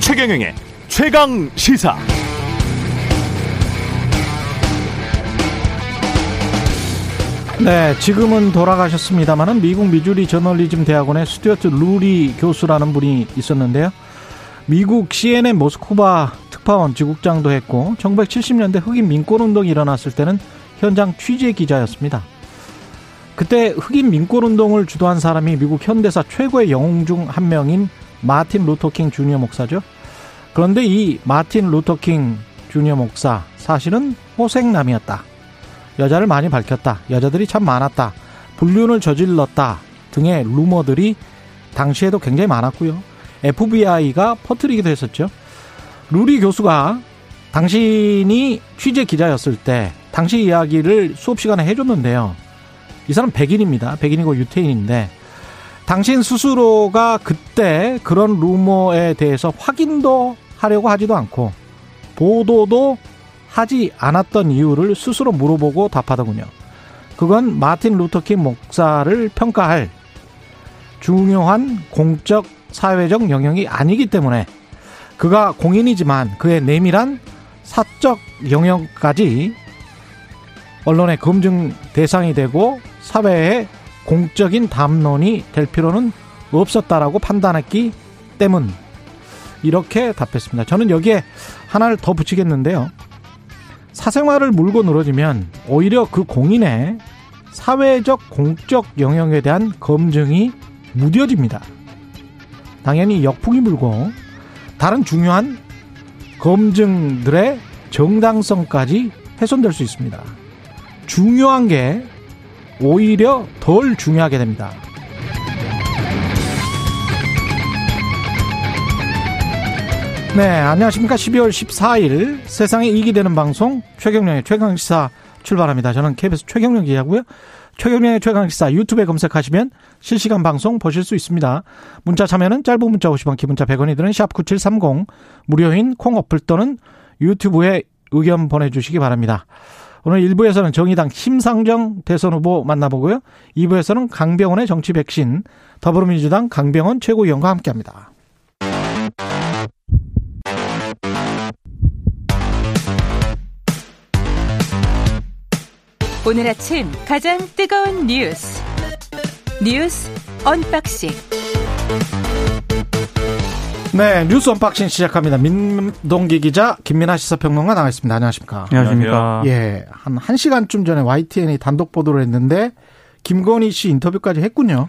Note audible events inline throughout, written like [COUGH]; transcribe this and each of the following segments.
최경영의 최강 시사. 네, 지금은 돌아가셨습니다만은 미국 미주리 저널리즘 대학원의 스튜어트 루리 교수라는 분이 있었는데요. 미국 CNN 모스크바 특파원 지국장도 했고 1970년대 흑인 민권 운동이 일어났을 때는 현장 취재 기자였습니다. 그때 흑인 민권 운동을 주도한 사람이 미국 현대사 최고의 영웅 중 한 명인 마틴 루터킹 주니어 목사죠. 그런데 이 마틴 루터킹 주니어 목사 사실은 호색남이었다. 여자를 많이 밝혔다. 여자들이 참 많았다. 불륜을 저질렀다. 등의 루머들이 당시에도 굉장히 많았고요. FBI가 퍼뜨리기도 했었죠. 루리 교수가 당신이 취재 기자였을 때 당시 이야기를 수업 시간에 해줬는데요. 이 사람 백인입니다. 백인이고 유태인인데 당신 스스로가 그때 그런 루머에 대해서 확인도 하려고 하지도 않고 보도도 하지 않았던 이유를 스스로 물어보고 답하더군요. 그건 마틴 루터킹 목사를 평가할 중요한 공적 사회적 영역이 아니기 때문에 그가 공인이지만 그의 내밀한 사적 영역까지 언론의 검증 대상이 되고 사회의 공적인 담론이 될 필요는 없었다라고 판단했기 때문 이렇게 답했습니다. 저는 여기에 하나를 더 붙이겠는데요. 사생활을 물고 늘어지면 오히려 그 공인의 사회적 공적 영역에 대한 검증이 무뎌집니다. 당연히 역풍이 불고 다른 중요한 검증들의 정당성까지 훼손될 수 있습니다. 중요한 게 오히려 덜 중요하게 됩니다. 네, 안녕하십니까. 12월 14일 세상에 이익이 되는 방송 최경령의 최강시사 출발합니다. 저는 KBS 최경령 기자고요. 최경령의 최강시사 유튜브에 검색하시면 실시간 방송 보실 수 있습니다. 문자 참여는 짧은 문자 50원, 기문자 100원이 드는 샵9730 무료인 콩 어플 또는 유튜브에 의견 보내주시기 바랍니다. 오늘 1부에서는 정의당 심상정 대선 후보 만나보고요. 2부에서는 강병원의 정치 백신, 더불어민주당 강병원 최고위원과 함께합니다. 오늘 아침 가장 뜨거운 뉴스 뉴스 unboxing 네, 뉴스 unboxing 시작합니다. 민동기 기자, 김민아 시사평론가 나와 있습니다. 안녕하십니까. 안녕하십니까. 예, 한 1시간쯤 전에 YTN이 단독 보도를 했는데, 김건희 씨 인터뷰까지 했군요.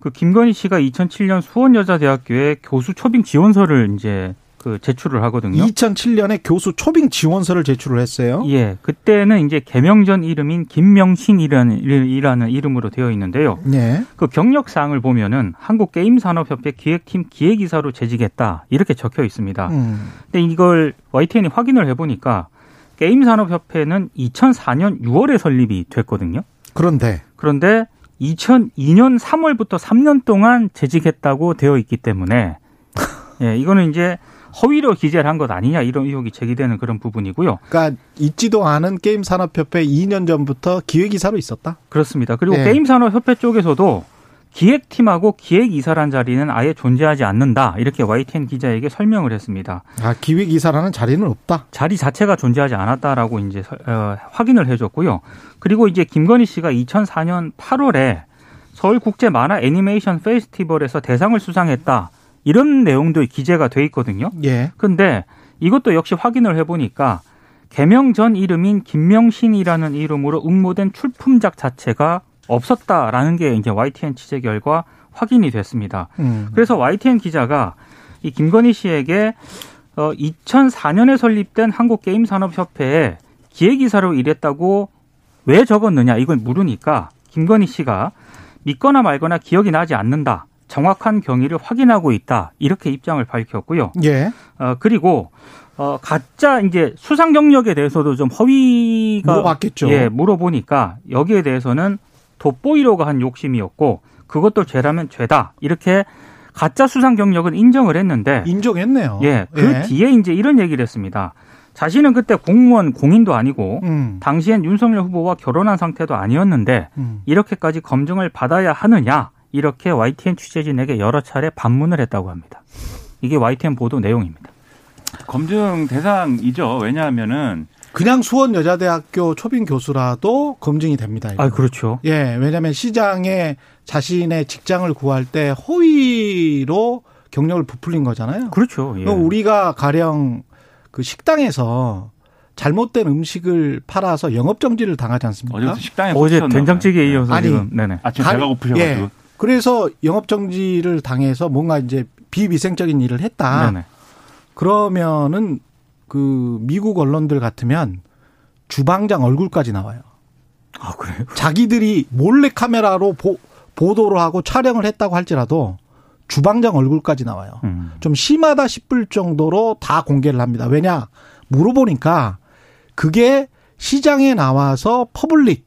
그 김건희 씨가 2007년 수원여자대학교에 교수 초빙 지원서를 이제 그 제출을 하거든요. 2007년에 교수 초빙 지원서를 제출을 했어요. 예, 그때는 이제 개명 전 이름인 김명신이라는 이라는 이름으로 되어 있는데요. 예. 그 경력 사항을 보면은 한국 게임 산업 협회 기획팀 기획이사로 재직했다 이렇게 적혀 있습니다. 음. 근데 이걸 YTN이 확인을 해 보니까 게임 산업 협회는 2004년 6월에 설립이 됐거든요. 그런데 그런데 2002년 3월부터 3년 동안 재직했다고 되어 있기 때문에 [LAUGHS] 예, 이거는 이제 허위로 기재를 한 것 아니냐 이런 의혹이 제기되는 그런 부분이고요. 그러니까 있지도 않은 게임 산업협회 2년 전부터 기획이사로 있었다. 그렇습니다. 그리고 네. 게임 산업협회 쪽에서도 기획팀하고 기획이사란 자리는 아예 존재하지 않는다. 이렇게 YTN 기자에게 설명을 했습니다. 아 기획이사라는 자리는 없다. 자리 자체가 존재하지 않았다라고 이제 설- 어, 확인을 해줬고요. 그리고 이제 김건희 씨가 2004년 8월에 서울 국제 만화 애니메이션 페스티벌에서 대상을 수상했다. 이런 내용도 기재가 돼 있거든요. 예. 근데 이것도 역시 확인을 해보니까 개명 전 이름인 김명신이라는 이름으로 응모된 출품작 자체가 없었다라는 게 이제 YTN 취재 결과 확인이 됐습니다. 음. 그래서 YTN 기자가 이 김건희 씨에게 어 2004년에 설립된 한국 게임 산업 협회에 기획이사로 일했다고 왜 적었느냐 이걸 물으니까 김건희 씨가 믿거나 말거나 기억이 나지 않는다. 정확한 경위를 확인하고 있다. 이렇게 입장을 밝혔고요. 예. 어 그리고 어 가짜 이제 수상 경력에 대해서도 좀 허위가 물어봤겠죠. 예, 물어보니까 여기에 대해서는 돋보이려고 한 욕심이었고 그것도 죄라면 죄다. 이렇게 가짜 수상 경력은 인정을 했는데 인정했네요. 예, 그 뒤에 이제 이런 얘기를 했습니다. 자신은 그때 공무원 공인도 아니고 음. 당시엔 윤석열 후보와 결혼한 상태도 아니었는데 음. 이렇게까지 검증을 받아야 하느냐 이렇게 YTN 취재진에게 여러 차례 반문을 했다고 합니다. 이게 YTN 보도 내용입니다. 검증 대상이죠. 왜냐하면은 그냥 수원 여자대학교 초빙 교수라도 검증이 됩니다. 이거. 아 그렇죠. 예, 왜냐하면 시장에 자신의 직장을 구할 때 허위로 경력을 부풀린 거잖아요. 그렇죠. 예. 우리가 가령 그 식당에서 잘못된 음식을 팔아서 영업 정지를 당하지 않습니까? 어제부터 식당에 어제. 된장찌개에 이어서 아니, 지금 네네. 아침 가- 배가 고프셔가지고 예. 그래서 영업 정지를 당해서 뭔가 이제 비위생적인 일을 했다. 네네. 그러면은 그 미국 언론들 같으면 주방장 얼굴까지 나와요. 아 그래요? 자기들이 몰래 카메라로 보, 보도를 하고 촬영을 했다고 할지라도 주방장 얼굴까지 나와요. 음. 좀 심하다 싶을 정도로 다 공개를 합니다. 왜냐 물어보니까 그게 시장에 나와서 public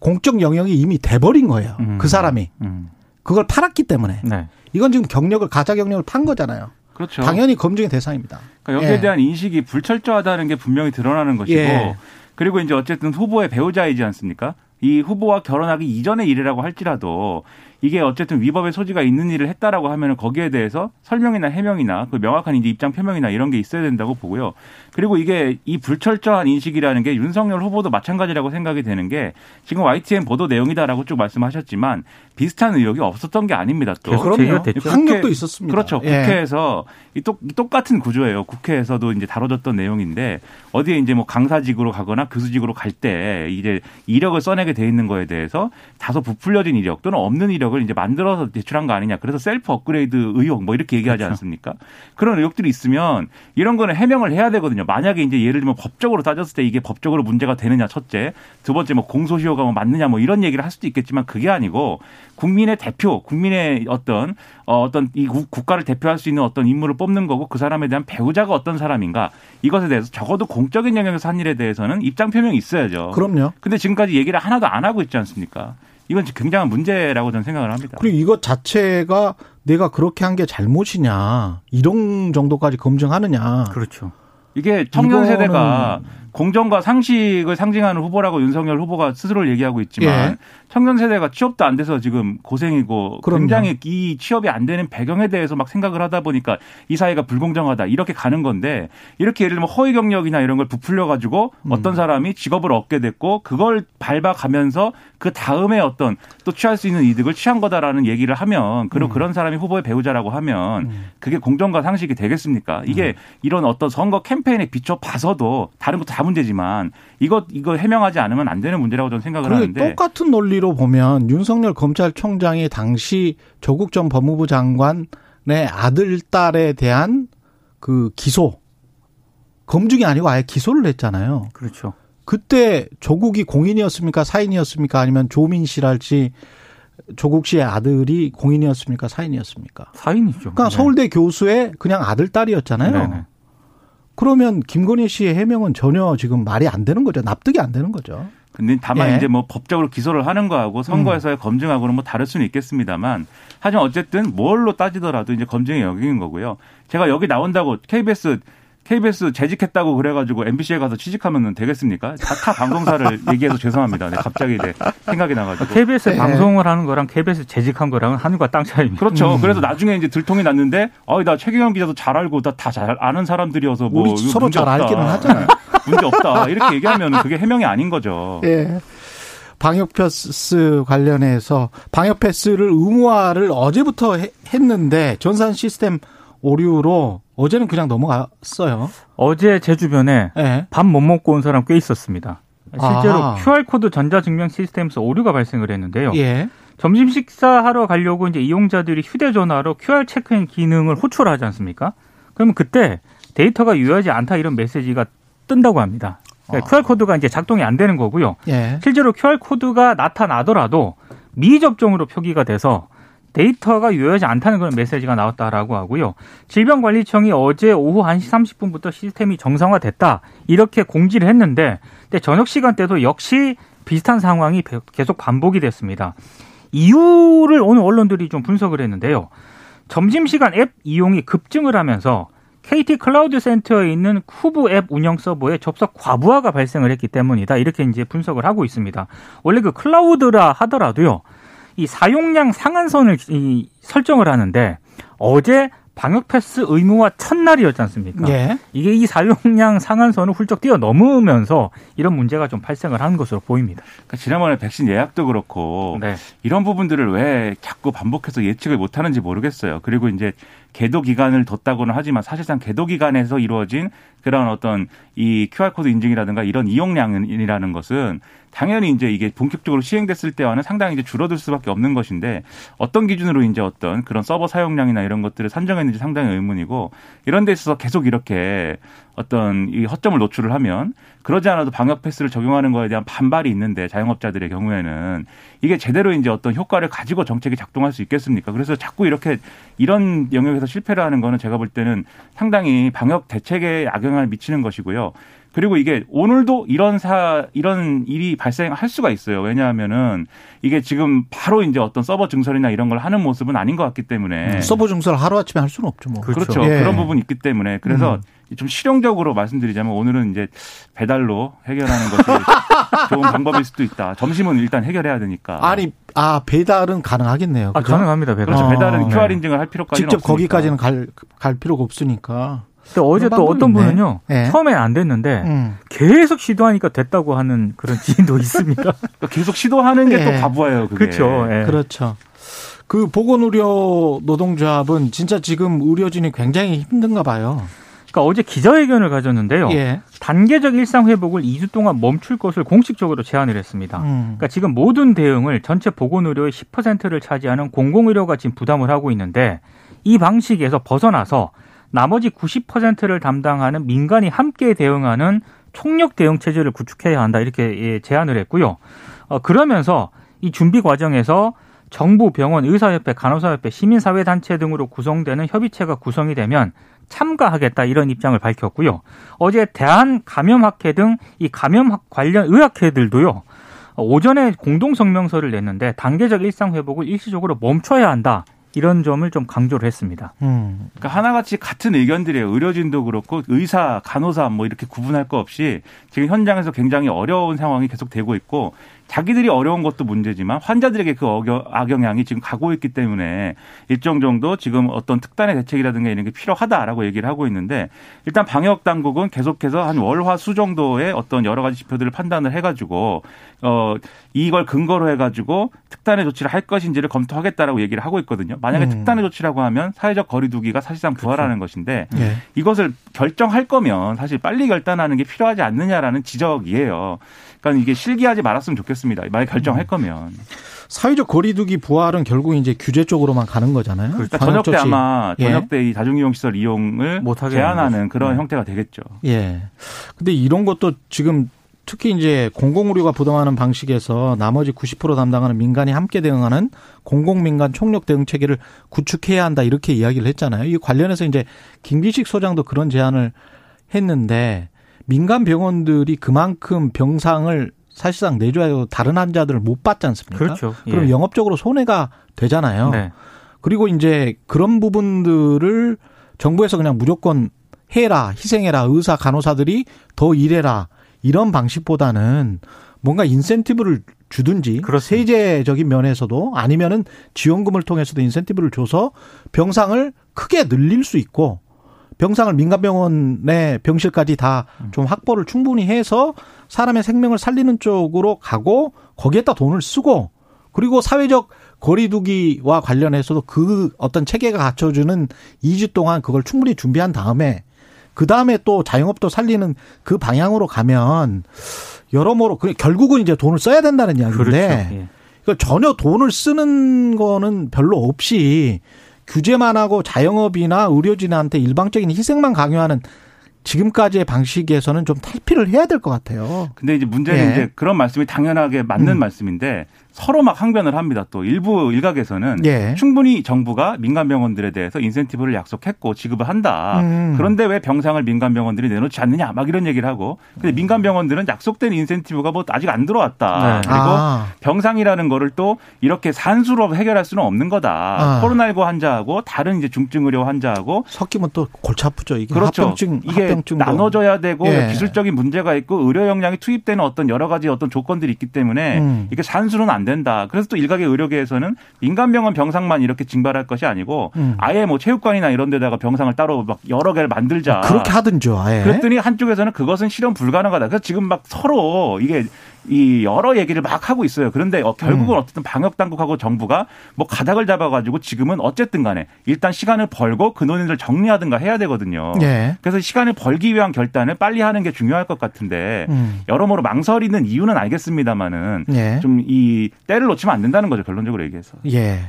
공적 영역이 이미 돼버린 거예요. 음. 그 사람이 음. 그걸 팔았기 때문에 네. 이건 지금 경력을 가짜 경력을 판 거잖아요. 그렇죠. 당연히 검증의 대상입니다. 그러니까 여기에 예. 대한 인식이 불철저하다는 게 분명히 드러나는 것이고 예. 그리고 이제 어쨌든 후보의 배우자이지 않습니까? 이 후보와 결혼하기 이전의 일이라고 할지라도 이게 어쨌든 위법의 소지가 있는 일을 했다라고 하면은 거기에 대해서 설명이나 해명이나 그 명확한 이제 입장 표명이나 이런 게 있어야 된다고 보고요. 그리고 이게 이 불철저한 인식이라는 게 윤석열 후보도 마찬가지라고 생각이 되는 게 지금 YTN 보도 내용이다라고 쭉 말씀하셨지만 비슷한 의혹이 없었던 게 아닙니다. 또 제기가 됐죠. 학력도 있었습니다. 그렇죠. 예. 국회에서 이 똑, 이 똑같은 구조예요. 국회에서도 이제 다뤄졌던 내용인데 어디에 이제 뭐 강사직으로 가거나 교수직으로 갈 때 이제 이력을 써내게 돼 있는 거에 대해서 다소 부풀려진 이력 또는 없는 이력을 이제 만들어서 제출한 거 아니냐. 그래서 셀프 업그레이드 의혹 뭐 이렇게 얘기하지 그렇죠. 않습니까? 그런 의혹들이 있으면 이런 거는 해명을 해야 되거든요. 만약에 이제 예를 들면 법적으로 따졌을 때 이게 법적으로 문제가 되느냐 첫째, 두 번째 뭐 공소시효가 뭐 맞느냐 뭐 이런 얘기를 할 수도 있겠지만 그게 아니고 국민의 대표, 국민의 어떤 어, 어떤 이 국- 국가를 대표할 수 있는 어떤 인물을 뽑는 거고 그 사람에 대한 배우자가 어떤 사람인가 이것에 대해서 적어도 공적인 영역에서 한 일에 대해서는 입장 표명이 있어야죠. 그럼요. 근데 지금까지 얘기를 하나도 안 하고 있지 않습니까? 이건 굉장한 문제라고 저는 생각을 합니다. 그리고 이것 자체가 내가 그렇게 한 게 잘못이냐 이런 정도까지 검증하느냐. 그렇죠. 이게 청년 세대가 공정과 상식을 상징하는 후보라고 윤석열 후보가 스스로 얘기하고 있지만 예. 청년 세대가 취업도 안 돼서 지금 고생이고 그럼요. 굉장히 이 취업이 안 되는 배경에 대해서 막 생각을 하다 보니까 이 사회가 불공정하다 이렇게 가는 건데 이렇게 예를 들면 허위 경력이나 이런 걸 부풀려 가지고 음. 어떤 사람이 직업을 얻게 됐고 그걸 밟아가면서 그 다음에 어떤 또 취할 수 있는 이득을 취한 거다라는 얘기를 하면 그리고 음. 그런 사람이 후보의 배우자라고 하면 그게 공정과 상식이 되겠습니까? 이게 이런 어떤 선거 캠페인에 비춰 봐서도 다른 거다 문제지만 이거 이거 해명하지 않으면 안 되는 문제라고 저는 생각을 하는데 똑같은 논리로 보면 윤석열 검찰총장이 당시 조국 전 법무부 장관의 아들 딸에 대한 그 기소 검증이 아니고 아예 기소를 했잖아요. 그렇죠. 그때 조국이 공인이었습니까? 사인이었습니까? 아니면 조민 씨랄지 조국 씨의 아들이 공인이었습니까? 사인이었습니까? 사인이죠. 그러니까 네. 서울대 교수의 그냥 아들 딸이었잖아요. 네네. 그러면 김건희 씨의 해명은 전혀 지금 말이 안 되는 거죠. 납득이 안 되는 거죠. 근데 다만 예. 음. 이제 뭐 법적으로 기소를 하는 거하고 선거에서의 검증하고는 뭐 다를 수는 있겠습니다만 하지만 어쨌든 뭘로 따지더라도 이제 검증의 영역인 거고요. 제가 여기 나온다고 KBS KBS 재직했다고 그래가지고 MBC에 가서 취직하면 되겠습니까? 다, 타 방송사를 [LAUGHS] 얘기해서 죄송합니다. 네, 갑자기 네, 생각이 나가지고. KBS 네. 방송을 하는 거랑 KBS 재직한 거랑은 하늘과 땅 차이입니다. 그렇죠. 그래서 나중에 이제 들통이 났는데, 어, 나 최경영 기자도 잘 알고 다잘 아는 사람들이어서 뭐 우리 서로 잘 없다. 알기는 하잖아요. [LAUGHS] 문제 없다. 이렇게 얘기하면 그게 해명이 아닌 거죠. 예. 방역 패스 관련해서 방역 패스를 의무화를 어제부터 해- 했는데 전산 시스템 오류로 어제는 그냥 넘어갔어요. 어제 제 주변에 예. 밥못 먹고 온 사람 꽤 있었습니다. 실제로 아하. QR코드 전자증명 시스템에서 오류가 발생을 했는데요. 예. 점심 식사하러 가려고 이제 이용자들이 휴대전화로 QR 체크인 기능을 호출하지 않습니까? 그러면 그때 데이터가 유효하지 않다 이런 메시지가 뜬다고 합니다. 그러니까 아. QR코드가 이제 작동이 안 되는 거고요. 예. 실제로 QR코드가 나타나더라도 미접종으로 표기가 돼서 데이터가 유효하지 않다는 그런 메시지가 나왔다라고 하고요. 질병관리청이 어제 오후 1시 30분부터 시스템이 정상화됐다. 이렇게 공지를 했는데 근데 저녁 시간대도 역시 비슷한 상황이 계속 반복이 됐습니다. 이유를 오늘 언론들이 좀 분석을 했는데요. 점심시간 앱 이용이 급증을 하면서 KT 클라우드 센터에 있는 COOV 앱 운영 서버에 접속 과부하가 발생을 했기 때문이다. 이렇게 이제 분석을 하고 있습니다. 원래 그 클라우드라 하더라도요. 이 사용량 상한선을 이 설정을 하는데 어제 방역 패스 의무화 첫날이었지 않습니까? 예. 이게 이 사용량 상한선을 훌쩍 뛰어넘으면서 이런 문제가 좀 발생을 한 것으로 보입니다. 그러니까 지난번에 백신 예약도 그렇고 네. 이런 부분들을 왜 자꾸 반복해서 예측을 못하는지 모르겠어요. 그리고 이제 개도 기간을 뒀다고는 하지만 사실상 개도 기간에서 이루어진 그런 어떤 이 QR코드 인증이라든가 이런 이용량이라는 것은 당연히 이제 이게 본격적으로 시행됐을 때와는 상당히 이제 줄어들 수밖에 없는 것인데 어떤 기준으로 이제 어떤 그런 서버 사용량이나 이런 것들을 산정했는지 상당히 의문이고 이런 데 있어서 계속 이렇게 어떤 이 허점을 노출을 하면 그러지 않아도 방역 패스를 적용하는 거에 대한 반발이 있는데 자영업자들의 경우에는 이게 제대로 이제 어떤 효과를 가지고 정책이 작동할 수 있겠습니까? 그래서 자꾸 이렇게 이런 영역에서 실패를 하는 거는 제가 볼 때는 상당히 방역 대책에 악영향을 미치는 것이고요. 그리고 이게 오늘도 이런 사 이런 일이 발생할 수가 있어요. 왜냐하면은 이게 지금 바로 이제 어떤 서버 증설이나 이런 걸 하는 모습은 아닌 것 같기 때문에 서버 증설 하루 아침에 할 수는 없죠, 뭐. 그렇죠. 예. 그런 부분 이 있기 때문에 그래서 음. 좀 실용적으로 말씀드리자면 오늘은 이제 배달로 해결하는 것이 [LAUGHS] 좋은 방법일 수도 있다. 점심은 일단 해결해야 되니까. 아니, 아, 배달은 가능하겠네요. 아? 가능합니다. 배달. 그렇죠. 어, 배달은 네. QR 인증을 할 필요까지는 직접 없으니까. 거기까지는 갈, 갈 필요가 없으니까. 근데 어제 또 어떤 있네. 분은요. 예. 처음엔 안 됐는데 음. 계속 시도하니까 됐다고 하는 그런 지인도 [LAUGHS] 있습니다. 그러니까 계속 시도하는 게또 예. 바보예요. 그게. 그렇죠. 예. 그렇죠. 그 보건의료 노동조합은 진짜 지금 의료진이 굉장히 힘든가 봐요. 그러니까 어제 기자회견을 가졌는데요. 예. 단계적 일상 회복을 2주 동안 멈출 것을 공식적으로 제안을 했습니다. 음. 그러니까 지금 모든 대응을 전체 보건의료의 10%를 차지하는 공공의료가 지금 부담을 하고 있는데 이 방식에서 벗어나서 나머지 90%를 담당하는 민간이 함께 대응하는 총력 대응 체제를 구축해야 한다 이렇게 예, 제안을 했고요. 어, 그러면서 이 준비 과정에서 정부, 병원, 의사협회, 간호사협회, 시민사회단체 등으로 구성되는 협의체가 구성이 되면 참가하겠다 이런 입장을 밝혔고요. 어제 대한감염학회 등 이 감염학 관련 의학회들도요. 오전에 공동 성명서를 냈는데 단계적 일상 회복을 일시적으로 멈춰야 한다. 이런 점을 좀 강조를 했습니다. 음. 그러니까 하나같이 같은 의견들이에요. 의료진도 그렇고 의사, 간호사 뭐 이렇게 구분할 거 없이 지금 현장에서 굉장히 어려운 상황이 계속 되고 있고 자기들이 어려운 것도 문제지만 환자들에게 그 악영향이 지금 가고 있기 때문에 일정 정도 지금 어떤 특단의 대책이라든가 이런 게 필요하다라고 얘기를 하고 있는데 일단 방역 당국은 계속해서 한 월화 수 정도의 어떤 여러 가지 지표들을 판단을 해가지고 어 이걸 근거로 해가지고 특단의 조치를 할 것인지를 검토하겠다라고 얘기를 하고 있거든요. 만약에 음. 특단의 조치라고 하면 사회적 거리두기가 사실상 부활하는 것인데 예. 이것을 결정할 거면 사실 빨리 결단하는 게 필요하지 않느냐라는 지적이에요. 그러니까 이게 실기하지 말았으면 좋겠 습니다. 만약 결정할 거면. 사회적 거리두기 부활은 결국 이제 규제 쪽으로만 가는 거잖아요. 그러니까 저녁 때. 아마 예. 저녁 때이 다중이용 시설 이용을 못하게 제한하는 하는 그런 거죠. 형태가 되겠죠. 예. 근데 이런 것도 지금 특히 이제 공공의료가 부담하는 방식에서 나머지 90% 담당하는 민간이 함께 대응하는 공공민간 총력 대응 체계를 구축해야 한다 이렇게 이야기를 했잖아요. 이 관련해서 이제 김기식 소장도 그런 제안을 했는데 민간 병원들이 그만큼 병상을 사실상 내줘야 다른 환자들을 못 받지 않습니까? 그렇죠. 그럼 예. 영업적으로 손해가 되잖아요. 네. 그리고 이제 그런 부분들을 정부에서 그냥 무조건 해라, 희생해라, 의사, 간호사들이 더 일해라, 이런 방식보다는 뭔가 인센티브를 주든지 그렇습니다. 세제적인 면에서도 아니면은 지원금을 통해서도 인센티브를 줘서 병상을 크게 늘릴 수 있고 병상을 민간병원의 병실까지 다 좀 확보를 충분히 해서 사람의 생명을 살리는 쪽으로 가고 거기에다 돈을 쓰고 그리고 사회적 거리두기와 관련해서도 그 어떤 체계가 갖춰주는 2주 동안 그걸 충분히 준비한 다음에 그 다음에 또 자영업도 살리는 그 방향으로 가면 여러모로 그 결국은 이제 돈을 써야 된다는 이야기인데 그렇죠. 예. 그러니까 전혀 돈을 쓰는 거는 별로 없이 규제만 하고 자영업이나 의료진한테 일방적인 희생만 강요하는 지금까지의 방식에서는 좀 탈피를 해야 될 것 같아요. 근데 이제 문제는 예. 이제 그런 말씀이 당연하게 맞는 음. 말씀인데 서로 막 항변을 합니다. 또 일부 일각에서는 예. 충분히 정부가 민간 병원들에 대해서 인센티브를 약속했고 지급을 한다. 음. 그런데 왜 병상을 민간 병원들이 내놓지 않느냐 막 이런 얘기를 하고 근데 민간 병원들은 약속된 인센티브가 뭐 아직 안 들어왔다. 네. 그리고 아. 병상이라는 거를 또 이렇게 산수로 해결할 수는 없는 거다. 아. 코로나19 환자하고 다른 이제 중증 의료 환자하고 섞이면 또 골치 아프죠. 이게 그렇죠. 합병증, 이게 합병증도. 나눠져야 되고 예. 기술적인 문제가 있고 의료 역량이 투입되는 어떤 여러 가지 어떤 조건들이 있기 때문에 음. 이게 산수로는 안 된다. 그래서 또 일각의 의료계에서는 민간 병원 병상만 이렇게 징발할 것이 아니고 음. 아예 뭐 체육관이나 이런 데다가 병상을 따로 막 여러 개를 만들자. 그렇게 하든죠. 아예. 그랬더니 한쪽에서는 그것은 실현 불가능하다. 그래서 지금 막 서로 이게 이 여러 얘기를 막 하고 있어요. 그런데 어, 결국은 음. 어쨌든 방역 당국하고 정부가 뭐 가닥을 잡아가지고 지금은 어쨌든 간에 일단 시간을 벌고 그 논의를 정리하든가 해야 되거든요. 예. 그래서 시간을 벌기 위한 결단을 빨리 하는 게 중요할 것 같은데 음. 여러모로 망설이는 이유는 알겠습니다만은 예. 좀이 때를 놓치면 안 된다는 거죠 결론적으로 얘기해서. 예.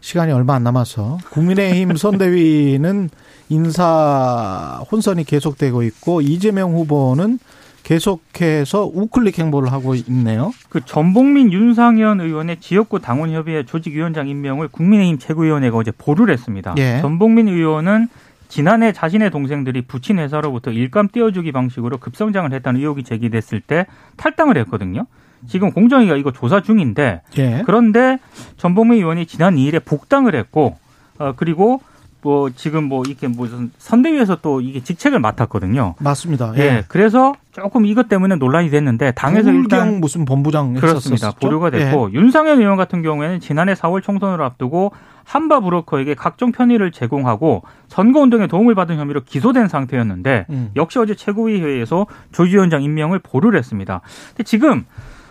시간이 얼마 안 남아서 국민의힘 [LAUGHS] 선대위는 인사 혼선이 계속되고 있고 이재명 후보는 계속해서 우클릭 행보를 하고 있네요. 그 전복민 윤상현 의원의 지역구 당원협의회 조직위원장 임명을 국민의힘 최고위원회가 어제 보류를 했습니다. 예. 전복민 의원은 지난해 자신의 동생들이 부친 회사로부터 일감 떼어주기 방식으로 급성장을 했다는 의혹이 제기됐을 때 탈당을 했거든요. 지금 공정위가 이거 조사 중인데 예. 그런데 전복민 의원이 지난 2일에 복당을 했고 어 그리고 뭐 지금 뭐 이렇게 무슨 선대위에서 또 이게 직책을 맡았거든요. 맞습니다. 예. 예. 그래서 조금 이것 때문에 논란이 됐는데 당에서 일단 무슨 본부장 그렇습니다. 했었었죠? 보류가 됐고 예. 윤상현 의원 같은 경우에는 지난해 4월 총선을 앞두고 한바 브로커에게 각종 편의를 제공하고 선거 운동에 도움을 받은 혐의로 기소된 상태였는데 음. 역시 어제 최고위 회의에서 조지위원장 임명을 보류를 했습니다. 근데 지금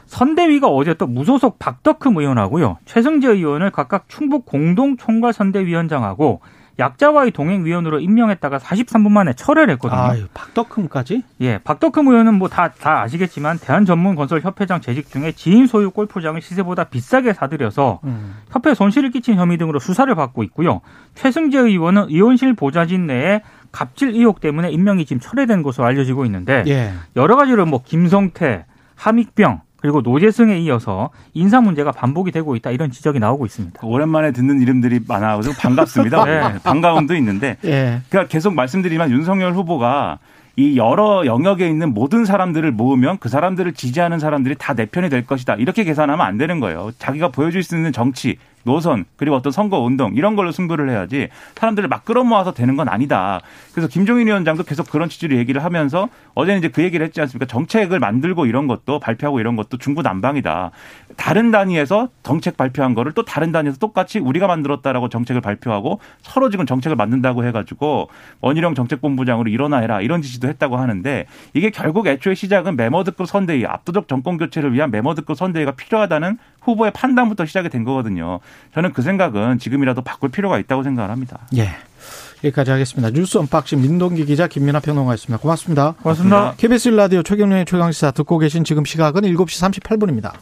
선대위가 어제 또 무소속 박덕흠 의원하고요. 최승재 의원을 각각 충북 공동 총괄 선대위원장하고 약자와의 동행위원으로 임명했다가 43분 만에 철회를 했거든요. 아유, 박덕흠까지? 예, 박덕흠 의원은 뭐 다 다 아시겠지만 대한전문건설협회장 재직 중에 지인 소유 골프장을 시세보다 비싸게 사들여서 음. 협회 손실을 끼친 혐의 등으로 수사를 받고 있고요. 최승재 의원은 의원실 보좌진 내에 갑질 의혹 때문에 임명이 지금 철회된 것으로 알려지고 있는데 예. 여러 가지로 뭐 김성태, 함익병 그리고 노재승에 이어서 인사 문제가 반복이 되고 있다 이런 지적이 나오고 있습니다. 오랜만에 듣는 이름들이 많아서 반갑습니다. [LAUGHS] 네. 반가움도 있는데 예. 그러니까 계속 말씀드리면 윤석열 후보가 이 여러 영역에 있는 모든 사람들을 모으면 그 사람들을 지지하는 사람들이 다 내 편이 될 것이다. 이렇게 계산하면 안 되는 거예요. 자기가 보여줄 수 있는 정치, 노선, 그리고 어떤 선거 운동 이런 걸로 승부를 해야지 사람들을 막 끌어모아서 되는 건 아니다. 그래서 김종인 위원장도 계속 그런 취지로 얘기를 하면서 어제는 이제 그 얘기를 했지 않습니까? 정책을 만들고 이런 것도 발표하고 이런 것도 중구난방이다. 다른 단위에서 정책 발표한 거를 또 다른 단위에서 똑같이 우리가 만들었다라고 정책을 발표하고 서로 지금 정책을 만든다고 해가지고 원희룡 정책본부장으로 일어나 해라 이런 지시도 했다고 하는데 이게 결국 애초에 시작은 메머드급 선대위 압도적 정권 교체를 위한 메머드급 선대위가 필요하다는 후보의 판단부터 시작이 된 거거든요. 저는 그 생각은 지금이라도 바꿀 필요가 있다고 생각을 합니다. 예. 여기까지 하겠습니다. 뉴스 unboxing 민동기 기자 김민아 평론가였습니다. 고맙습니다. 고맙습니다. KBS 라디오 최경영의 최강시사 듣고 계신 지금 시각은 7시 38분입니다.